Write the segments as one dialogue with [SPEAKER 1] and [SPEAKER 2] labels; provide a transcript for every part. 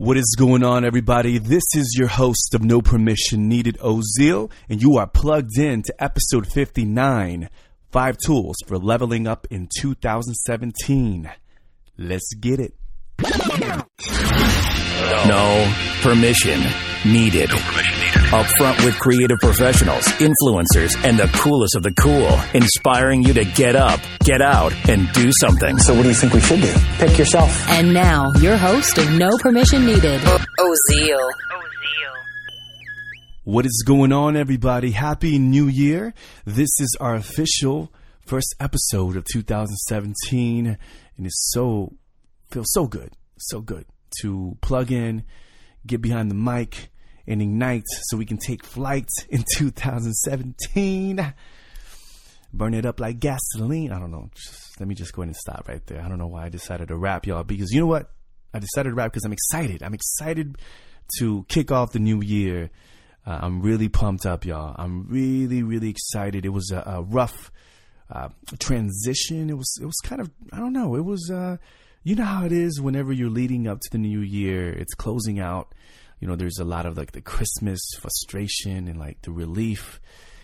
[SPEAKER 1] What is going on, everybody? This is your host of No Permission Needed, Ozil, and you are plugged in to episode 59 Five Tools for Leveling Up in 2017. Let's get it.
[SPEAKER 2] No permission needed. Up front with creative professionals, influencers, and the coolest of the cool, inspiring you to get up, get out, and do something.
[SPEAKER 3] So, what do you think we should do? Pick yourself.
[SPEAKER 4] And now, your host of No Permission Needed, oh, Ozil.
[SPEAKER 1] Oh, what is going on, everybody? Happy New Year. This is our official first episode of 2017, and it's so, feels so good, so good to plug in, get behind the mic, and ignite so we can take flight in 2017. Burn it up like gasoline. I don't know. Just, let me just go ahead and stop right there. I don't know why I decided to rap, y'all, because you know what? I decided to rap because I'm excited. I'm excited to kick off the new year. Uh, I'm really pumped up, y'all. I'm really, really excited. It was a, a rough uh, transition. It was, it was kind of, I don't know. It was, uh, you know how it is whenever you're leading up to the new year. It's closing out you know, there's a lot of like the Christmas frustration and like the relief.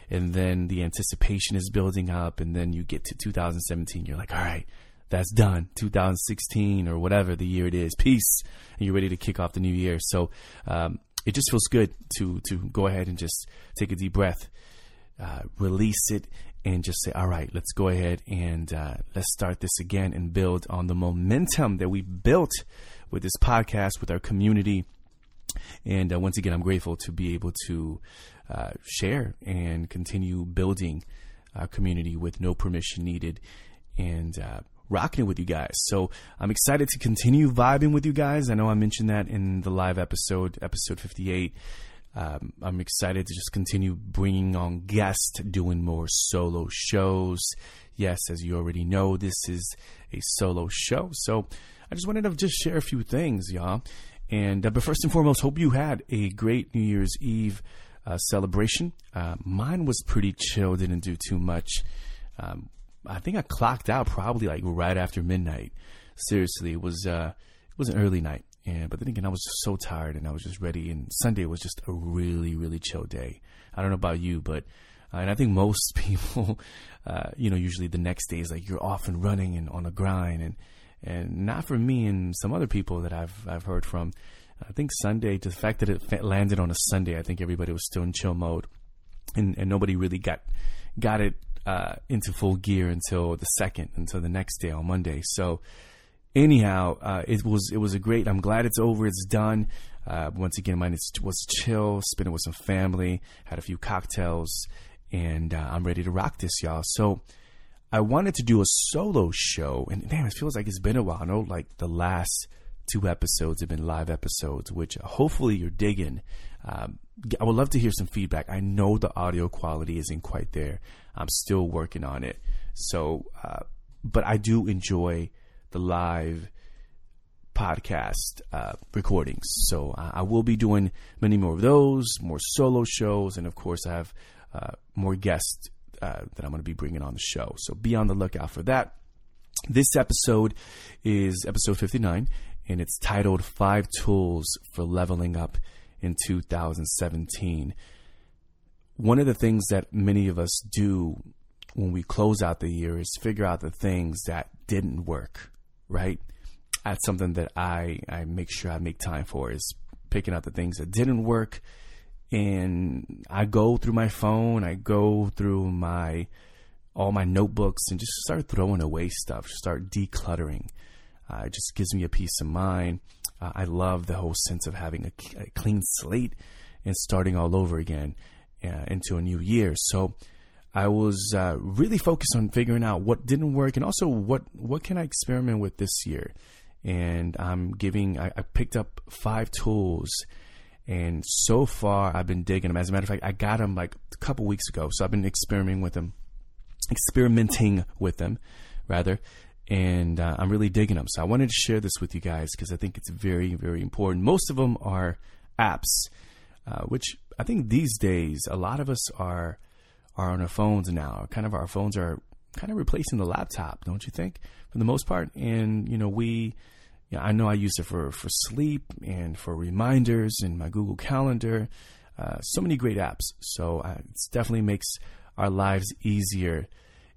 [SPEAKER 1] And then the anticipation is building up. And then you get to 2017. You're like, all right, that's done. 2016 or whatever the year it is. Peace. And you're ready to kick off the new year. So, um, it just feels good to, to go ahead and just take a deep breath, uh, release it, and just say, all right, let's go ahead and uh, let's start this again and build on the momentum that we built with this podcast, with our community, and uh, once again, I'm grateful to be able to uh, share and continue building a community with no permission needed and uh, rocking it with you guys. So I'm excited to continue vibing with you guys. I know I mentioned that in the live episode, episode 58. Um, I'm excited to just continue bringing on guests, doing more solo shows. Yes, as you already know, this is a solo show. So I just wanted to just share a few things, y'all. And uh, but first and foremost, hope you had a great New Year's Eve uh, celebration. Uh, mine was pretty chill; didn't do too much. Um, I think I clocked out probably like right after midnight. Seriously, it was uh, it was an early night, and but then again, I was just so tired and I was just ready. And Sunday was just a really really chill day. I don't know about you, but uh, and I think most people, uh, you know, usually the next day is like you're off and running and on a grind and and not for me and some other people that I've I've heard from. I think Sunday, the fact that it landed on a Sunday, I think everybody was still in chill mode, and and nobody really got got it uh, into full gear until the second, until the next day on Monday. So anyhow, uh, it was it was a great. I'm glad it's over. It's done. Uh, once again, mine was chill, spending with some family, had a few cocktails, and uh, I'm ready to rock this, y'all. So I wanted to do a solo show, and damn, it feels like it's been a while. I know like the last two episodes have been live episodes, which hopefully you're digging. Um, I would love to hear some feedback. I know the audio quality isn't quite there. I'm still working on it. So, uh, but I do enjoy the live podcast uh, recordings. So uh, I will be doing many more of those, more solo shows, and of course I have uh, more guests uh, that I'm going to be bringing on the show. So be on the lookout for that. This episode is episode 59, and it's titled Five Tools for Leveling Up in 2017. One of the things that many of us do when we close out the year is figure out the things that didn't work, right? That's something that I, I make sure I make time for is picking out the things that didn't work and I go through my phone, I go through my all my notebooks and just start throwing away stuff, start decluttering. Uh, it just gives me a peace of mind. Uh, I love the whole sense of having a, a clean slate and starting all over again uh, into a new year. So I was uh, really focused on figuring out what didn't work and also what what can I experiment with this year. And I'm giving I, I picked up five tools and so far, I've been digging them. As a matter of fact, I got them like a couple weeks ago. So I've been experimenting with them, experimenting with them, rather. And uh, I'm really digging them. So I wanted to share this with you guys because I think it's very, very important. Most of them are apps, uh, which I think these days a lot of us are are on our phones now. Kind of our phones are kind of replacing the laptop, don't you think? For the most part, and you know we yeah, I know I use it for, for sleep and for reminders in my Google Calendar. Uh, so many great apps. So uh, it definitely makes our lives easier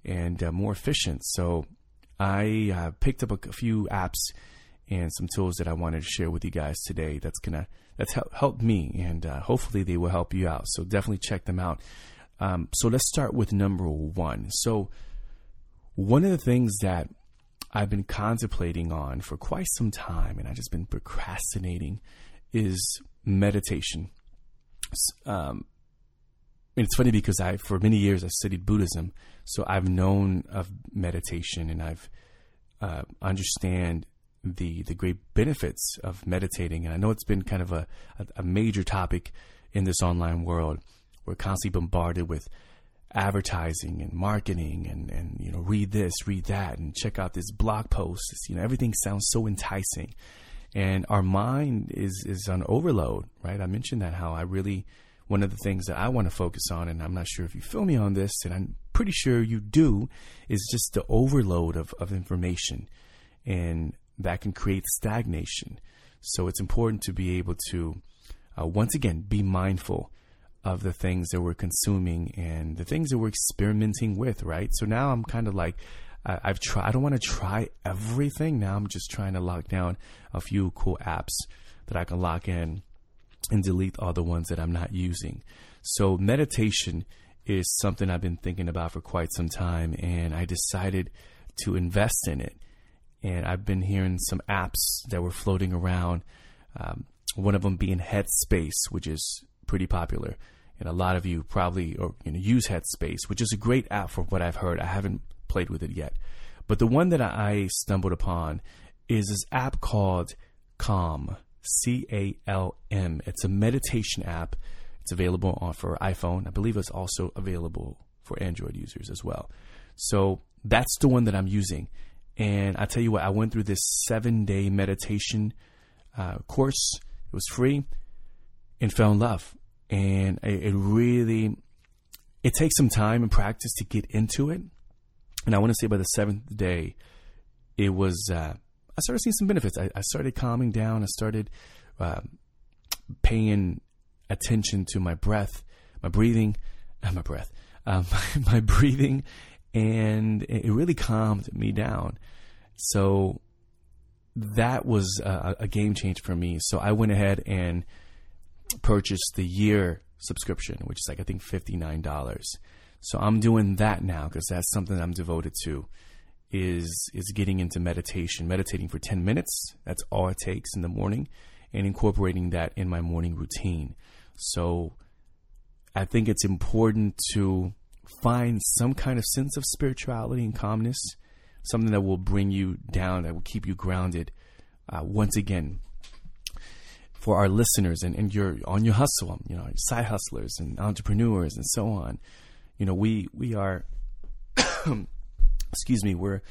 [SPEAKER 1] and uh, more efficient. So I uh, picked up a, a, few apps and some tools that I wanted to share with you guys today. That's gonna that's help, helped me, and uh, hopefully they will help you out. So definitely check them out. Um, so let's start with number one. So one of the things that I've been contemplating on for quite some time, and I've just been procrastinating, is meditation. Um, and it's funny because I, for many years, I studied Buddhism, so I've known of meditation, and I've uh, understand the the great benefits of meditating. And I know it's been kind of a, a, a major topic in this online world. We're constantly bombarded with advertising and marketing and, and you know read this read that and check out this blog post. You know everything sounds so enticing. And our mind is is on overload right? I mentioned that how i really one of the things that i want to focus on and i'm not sure if you feel me on this and i'm pretty sure you do is just the overload of, of information. And that can create stagnation. So it's important to be able to uh, once again be mindful of the things that we're consuming and the things that we're experimenting with, right? So now I'm kind of like, I, I've tried, I don't want to try everything. Now I'm just trying to lock down a few cool apps that I can lock in and delete all the ones that I'm not using. So meditation is something I've been thinking about for quite some time and I decided to invest in it. And I've been hearing some apps that were floating around. Um, one of them being Headspace, which is pretty popular. And a lot of you probably or, you know, use Headspace, which is a great app from what I've heard. I haven't played with it yet. But the one that I stumbled upon is this app called Calm, C A L M. It's a meditation app. It's available on for iPhone. I believe it's also available for Android users as well. So that's the one that I'm using. And I tell you what, I went through this seven day meditation uh, course. It was free and fell in love and it, really it takes some time and practice to get into it. And I want to say by the seventh day, it was uh, I started seeing some benefits. I, I started calming down. I started uh, paying attention to my breath, my breathing, uh, my breath, um, my, my breathing, and it really calmed me down. So that was a, a game changer for me. So I went ahead and purchase the year subscription, which is like I think fifty nine dollars. So I'm doing that now because that's something I'm devoted to. Is is getting into meditation, meditating for ten minutes. That's all it takes in the morning, and incorporating that in my morning routine. So I think it's important to find some kind of sense of spirituality and calmness, something that will bring you down, that will keep you grounded. Uh, once again, for our listeners and, and you're on your hustle, you know, side hustlers and entrepreneurs and so on. You know, we we are excuse me, we're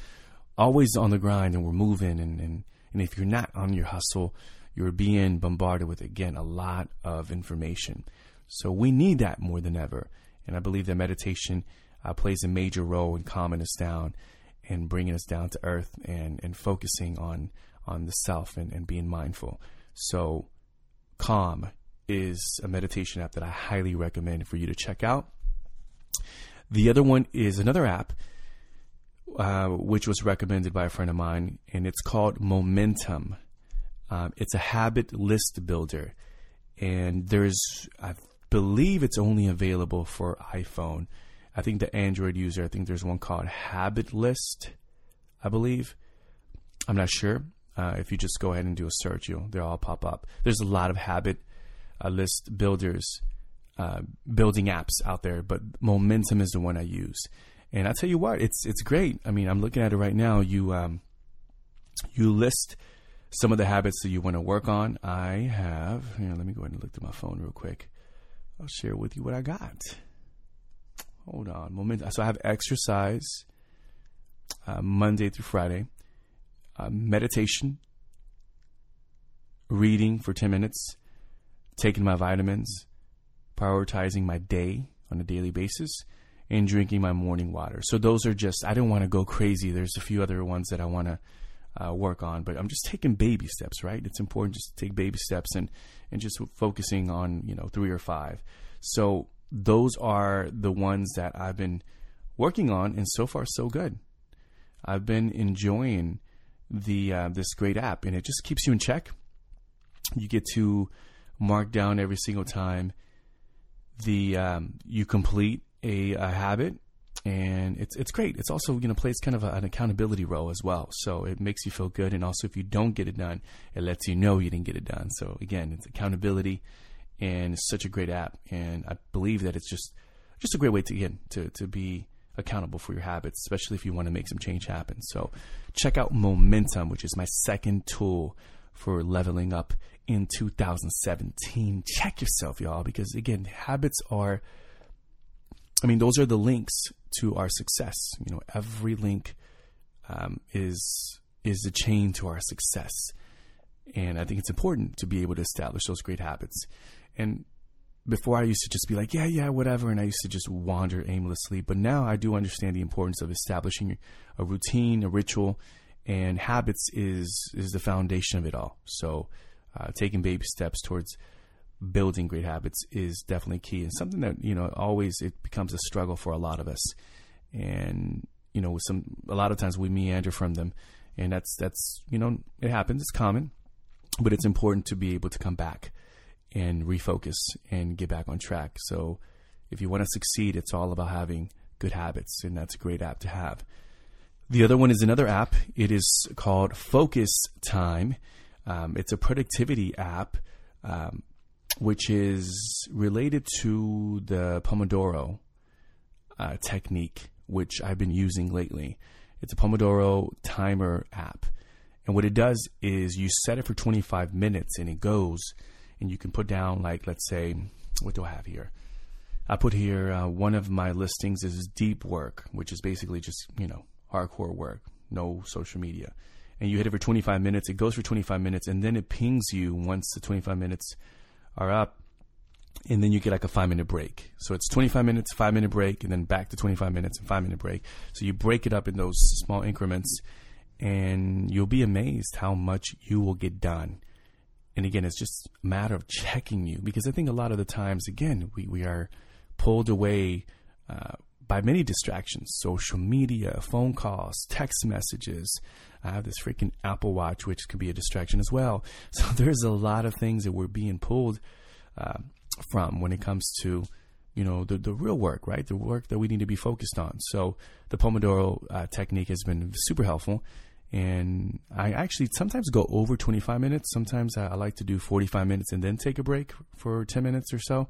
[SPEAKER 1] always on the grind and we're moving and, and, and if you're not on your hustle, you're being bombarded with again a lot of information. So we need that more than ever. And I believe that meditation uh, plays a major role in calming us down and bringing us down to earth and, and focusing on on the self and, and being mindful. So Calm is a meditation app that I highly recommend for you to check out. The other one is another app, uh, which was recommended by a friend of mine, and it's called Momentum. Um, it's a habit list builder, and there's, I believe, it's only available for iPhone. I think the Android user, I think there's one called Habit List, I believe. I'm not sure. Uh, if you just go ahead and do a search, you'll they'll all pop up. There's a lot of habit uh, list builders, uh, building apps out there, but Momentum is the one I use. And I tell you what, it's it's great. I mean, I'm looking at it right now. You um, you list some of the habits that you want to work on. I have. Here, let me go ahead and look through my phone real quick. I'll share with you what I got. Hold on, momentum. So I have exercise uh, Monday through Friday uh, meditation, reading for 10 minutes, taking my vitamins, prioritizing my day on a daily basis, and drinking my morning water. So those are just, I don't want to go crazy. There's a few other ones that I want to uh, work on. But I'm just taking baby steps, right? It's important just to take baby steps and and just focusing on you know three or five. So those are the ones that I've been working on, and so far so good. I've been enjoying the uh, this great app, and it just keeps you in check. You get to mark down every single time the um, you complete a, a, habit, and it's it's great. It's also you know plays kind of a, an accountability role as well, so it makes you feel good, and also if you don't get it done, it lets you know you didn't get it done. So again, it's accountability, and it's such a great app, and I believe that it's just just a great way to again to to be accountable for your habits, especially if you want to make some change happen. So check out Momentum, which is my second tool for leveling up in 2017. Check yourself, y'all, because again, habits are, I mean, those are the links to our success. You know, every link um, is is the chain to our success, and I think it's important to be able to establish those great habits. And before I used to just be like, yeah, yeah, whatever, and I used to just wander aimlessly. But now I do understand the importance of establishing a routine, a ritual, and habits is is the foundation of it all. So, uh, taking baby steps towards building great habits is definitely key, and something that you know always it becomes a struggle for a lot of us. And you know, some a lot of times we meander from them, and that's that's you know it happens, it's common, but it's important to be able to come back and refocus and get back on track. So if you want to succeed, it's all about having good habits, and that's a great app to have. The other one is another app. It is called Focus Time. Um, it's a productivity app, um, which is related to the Pomodoro uh, technique, which I've been using lately. It's a Pomodoro timer app. And what it does is you set it for 25 minutes and it goes and you can put down like let's say what do I have here? I put here uh, one of my listings is deep work, which is basically just you know hardcore work, no social media, and you hit it for 25 minutes. It goes for 25 minutes, and then it pings you once the 25 minutes are up, and then you get like a five minute break. So it's 25 minutes, five minute break, and then back to 25 minutes and five minute break. So you break it up in those small increments, and you'll be amazed how much you will get done and again, it's just a matter of checking you because I think a lot of the times, again, we, we are pulled away uh, by many distractions social media, phone calls, text messages. I have this freaking Apple Watch, which could be a distraction as well. So there's a lot of things that we're being pulled uh, from when it comes to you know the the real work, right? The work that we need to be focused on. So the Pomodoro uh, technique has been super helpful, and I actually sometimes go over 25 minutes. Sometimes I, I, like to do 45 minutes and then take a break for 10 minutes or so,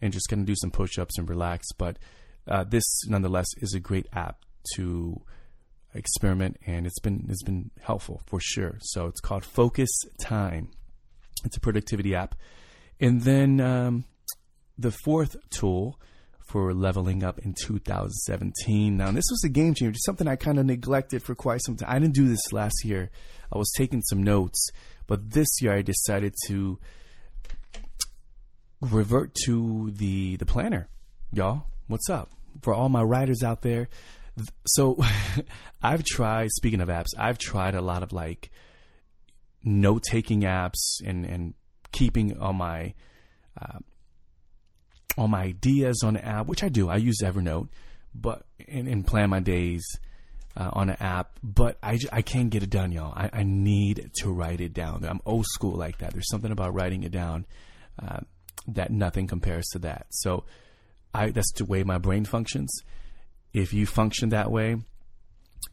[SPEAKER 1] and just kind of do some push-ups and relax. But uh, this, nonetheless, is a great app to experiment, and it's been it's been helpful for sure. So it's called Focus Time. It's a productivity app, and then um, the fourth tool for leveling up in 2017. Now, this was a game changer, something I kind of neglected for quite some time. I didn't do this last year. I was taking some notes, but this year I decided to revert to the the planner. Y'all, what's up? For all my writers out there. So, I've tried, speaking of apps, I've tried a lot of like note taking apps and, and keeping all my uh, all my ideas on the app, which I do. I use Evernote, but and, and plan my days uh, on an app. But I, I can't get it done, y'all. I, I need to write it down. I'm old school like that. There's something about writing it down uh, that nothing compares to that. So I that's the way my brain functions. If you function that way,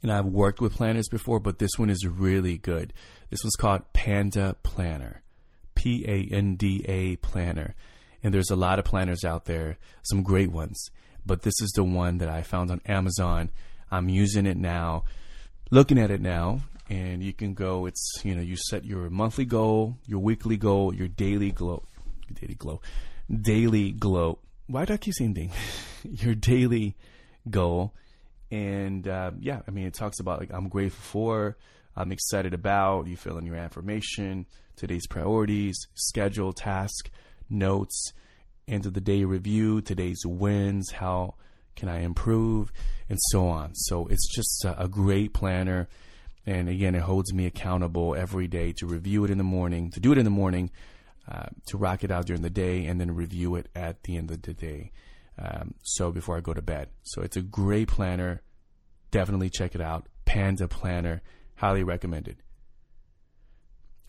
[SPEAKER 1] and I've worked with planners before, but this one is really good. This one's called Panda Planner, P A N D A Planner. And there's a lot of planners out there, some great ones. But this is the one that I found on Amazon. I'm using it now, looking at it now, and you can go. It's you know you set your monthly goal, your weekly goal, your daily glow, daily glow, daily glow. Why do I keep saying thing? your daily goal, and uh, yeah, I mean it talks about like I'm grateful for, I'm excited about. You fill in your affirmation, today's priorities, schedule, task notes, end of the day review, today's wins, how can I improve, and so on. So it's just a, a great planner. And again, it holds me accountable every day to review it in the morning, to do it in the morning, uh, to rock it out during the day, and then review it at the end of the day. Um, so before I go to bed. So it's a great planner. Definitely check it out. Panda Planner. Highly recommended.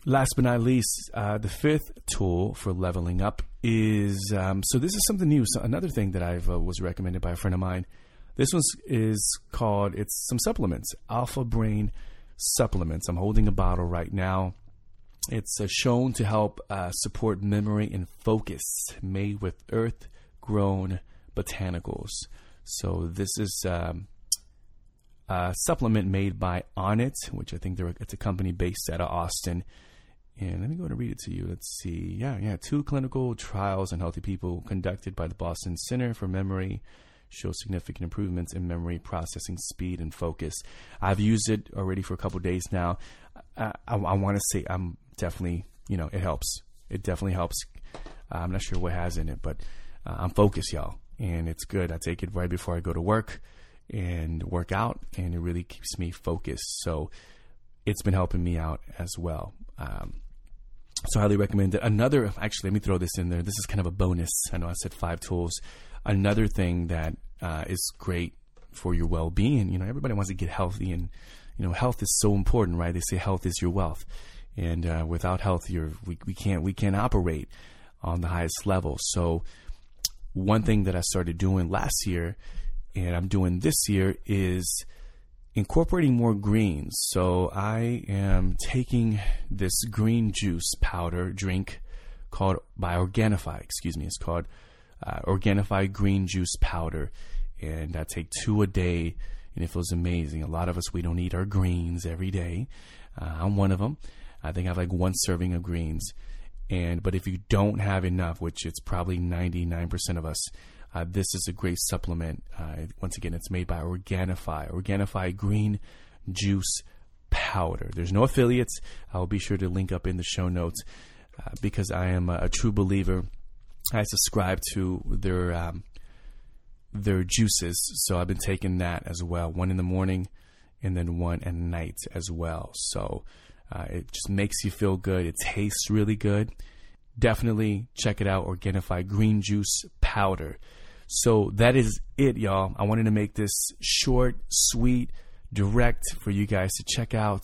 [SPEAKER 1] Last but not least, uh, the fifth tool for leveling up is um, so this is something new. So another thing that I've uh, was recommended by a friend of mine. This one is called it's some supplements, Alpha Brain supplements. I'm holding a bottle right now. It's uh, shown to help uh, support memory and focus, made with earth-grown botanicals. So this is um, a supplement made by Onnit, which I think it's a company based out of Austin. And let me go and read it to you. Let's see. Yeah, yeah. Two clinical trials on healthy people conducted by the Boston Center for Memory show significant improvements in memory processing speed and focus. I've used it already for a couple days now. I, I, I want to say I'm definitely, you know, it helps. It definitely helps. I'm not sure what has in it, but uh, I'm focused, y'all, and it's good. I take it right before I go to work and work out, and it really keeps me focused. So it's been helping me out as well. Um, so highly recommend it. Another, actually, let me throw this in there. This is kind of a bonus. I know I said five tools. Another thing that uh, is great for your well-being. You know, everybody wants to get healthy, and you know, health is so important, right? They say health is your wealth, and uh, without health, you're we, we can't we can't operate on the highest level. So, one thing that I started doing last year, and I'm doing this year, is incorporating more greens. So I am taking this green juice powder drink called by Organifi. Excuse me, it's called uh, Organifi green juice powder, and I take two a day, and it feels amazing. A lot of us we don't eat our greens every day. Uh, I'm one of them. I think I have like one serving of greens, and but if you don't have enough, which it's probably 99% of us, uh, this is a great supplement. Uh, once again, it's made by Organifi. Organifi Green Juice Powder. There's no affiliates. I'll be sure to link up in the show notes uh, because I am a, a, true believer. I subscribe to their um, their juices, so I've been taking that as well. One in the morning, and then one at night as well. So uh, it just makes you feel good. It tastes really good. Definitely check it out. Organifi Green Juice Powder. So that is it, y'all. I wanted to make this short, sweet, direct for you guys to check out.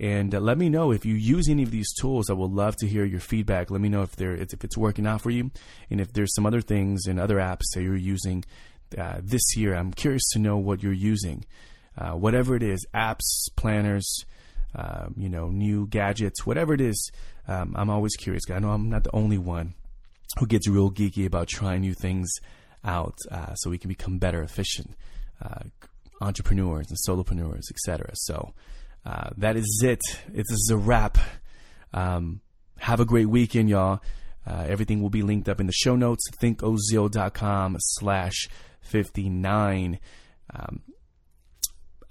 [SPEAKER 1] And uh, let me know if you use any of these tools. I would love to hear your feedback. Let me know if they're if it's working out for you, and if there's some other things and other apps that you're using uh, this year. I'm curious to know what you're using, uh, whatever it is, apps, planners, um, you know, new gadgets, whatever it is. Um, I'm always curious. I know I'm not the only one who gets real geeky about trying new things out uh, so we can become better, efficient uh, entrepreneurs and solopreneurs, etc. So uh, that is it. It is a wrap. Um, have a great weekend, y'all. Uh, everything will be linked up in the show notes. thinkozil.com slash 59. Um,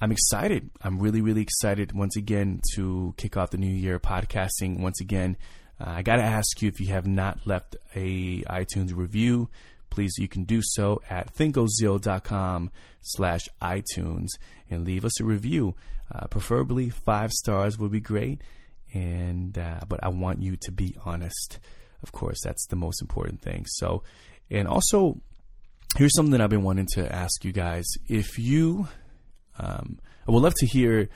[SPEAKER 1] I'm excited. I'm really, really excited once again to kick off the new year podcasting. Once again, uh, I got to ask you if you have not left a iTunes review, please you can do so at thinkozil.com slash iTunes and leave us a review. Uh, preferably five stars would be great. And uh, but I want you to be honest. Of course, that's the most important thing. So, and also, here's something I've been wanting to ask you guys. If you, um, I would love to hear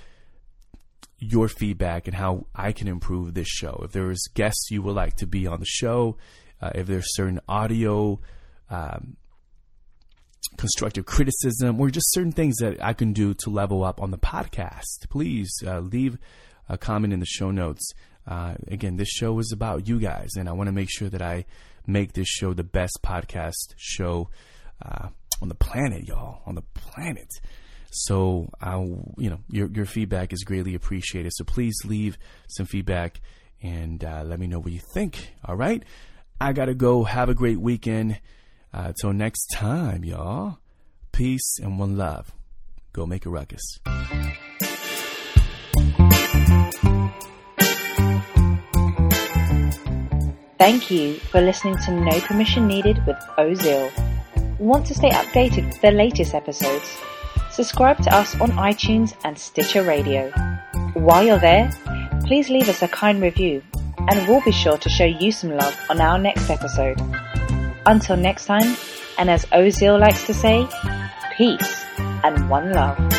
[SPEAKER 1] your feedback and how I can improve this show. If there's guests you would like to be on the show, uh, if there's certain audio um, constructive criticism or just certain things that I can do to level up on the podcast, please uh, leave a comment in the show notes. Uh, again, this show is about you guys, and I want to make sure that I make this show the best podcast show uh, on the planet, y'all, on the planet. So, I, you know, your your feedback is greatly appreciated. So please leave some feedback and uh, let me know what you think. All right, I gotta go. Have a great weekend. Uh, till next time, y'all. Peace and one love. Go make a ruckus.
[SPEAKER 5] Thank you for listening to No Permission Needed with Ozil. Want to stay updated with the latest episodes? Subscribe to us on iTunes and Stitcher Radio. While you're there, please leave us a kind review and we'll be sure to show you some love on our next episode. Until next time, and as Ozil likes to say, peace and one love.